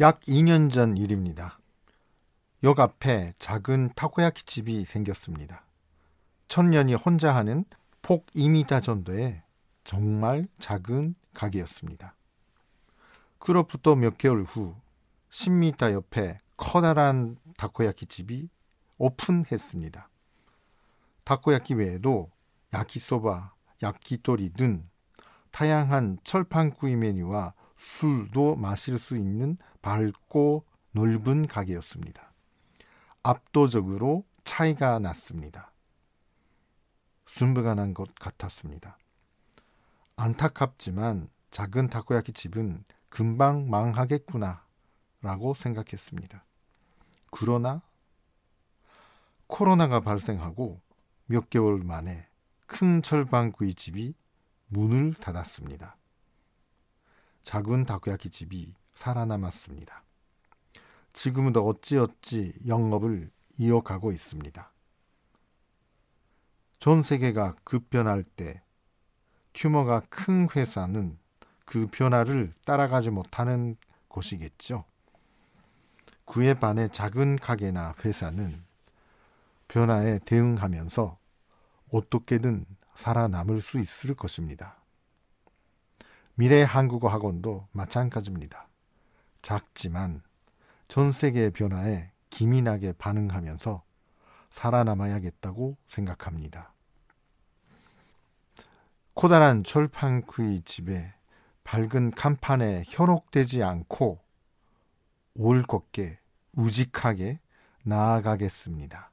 약 2년 전 일입니다. 역 앞에 작은 타코야키 집이 생겼습니다. 천년이 혼자 하는 폭 2미터 정도의 정말 작은 가게였습니다. 그로부터 몇 개월 후 10미터 옆에 커다란 타코야키 집이 오픈했습니다. 타코야키 외에도 야키소바, 야키토리 등 다양한 철판 구이 메뉴와 술도 마실 수 있는 밝고 넓은 가게였습니다. 압도적으로 차이가 났습니다. 승부가 난 것 같았습니다. 안타깝지만 작은 타코야키 집은 금방 망하겠구나 라고 생각했습니다. 그러나 코로나가 발생하고 몇 개월 만에 큰 철방구이 집이 문을 닫았습니다. 작은 다코야키 집이 살아남았습니다. 지금도 어찌어찌 영업을 이어가고 있습니다. 전 세계가 급변할 때 규모가 큰 회사는 그 변화를 따라가지 못하는 곳이겠죠. 그에 반해 작은 가게나 회사는 변화에 대응하면서 어떻게든 살아남을 수 있을 것입니다. 미래 한국어 학원도 마찬가지입니다. 작지만 전 세계의 변화에 기민하게 반응하면서 살아남아야겠다고 생각합니다. 코다란 철판구이 집에 밝은 간판에 현혹되지 않고 올곧게 우직하게 나아가겠습니다.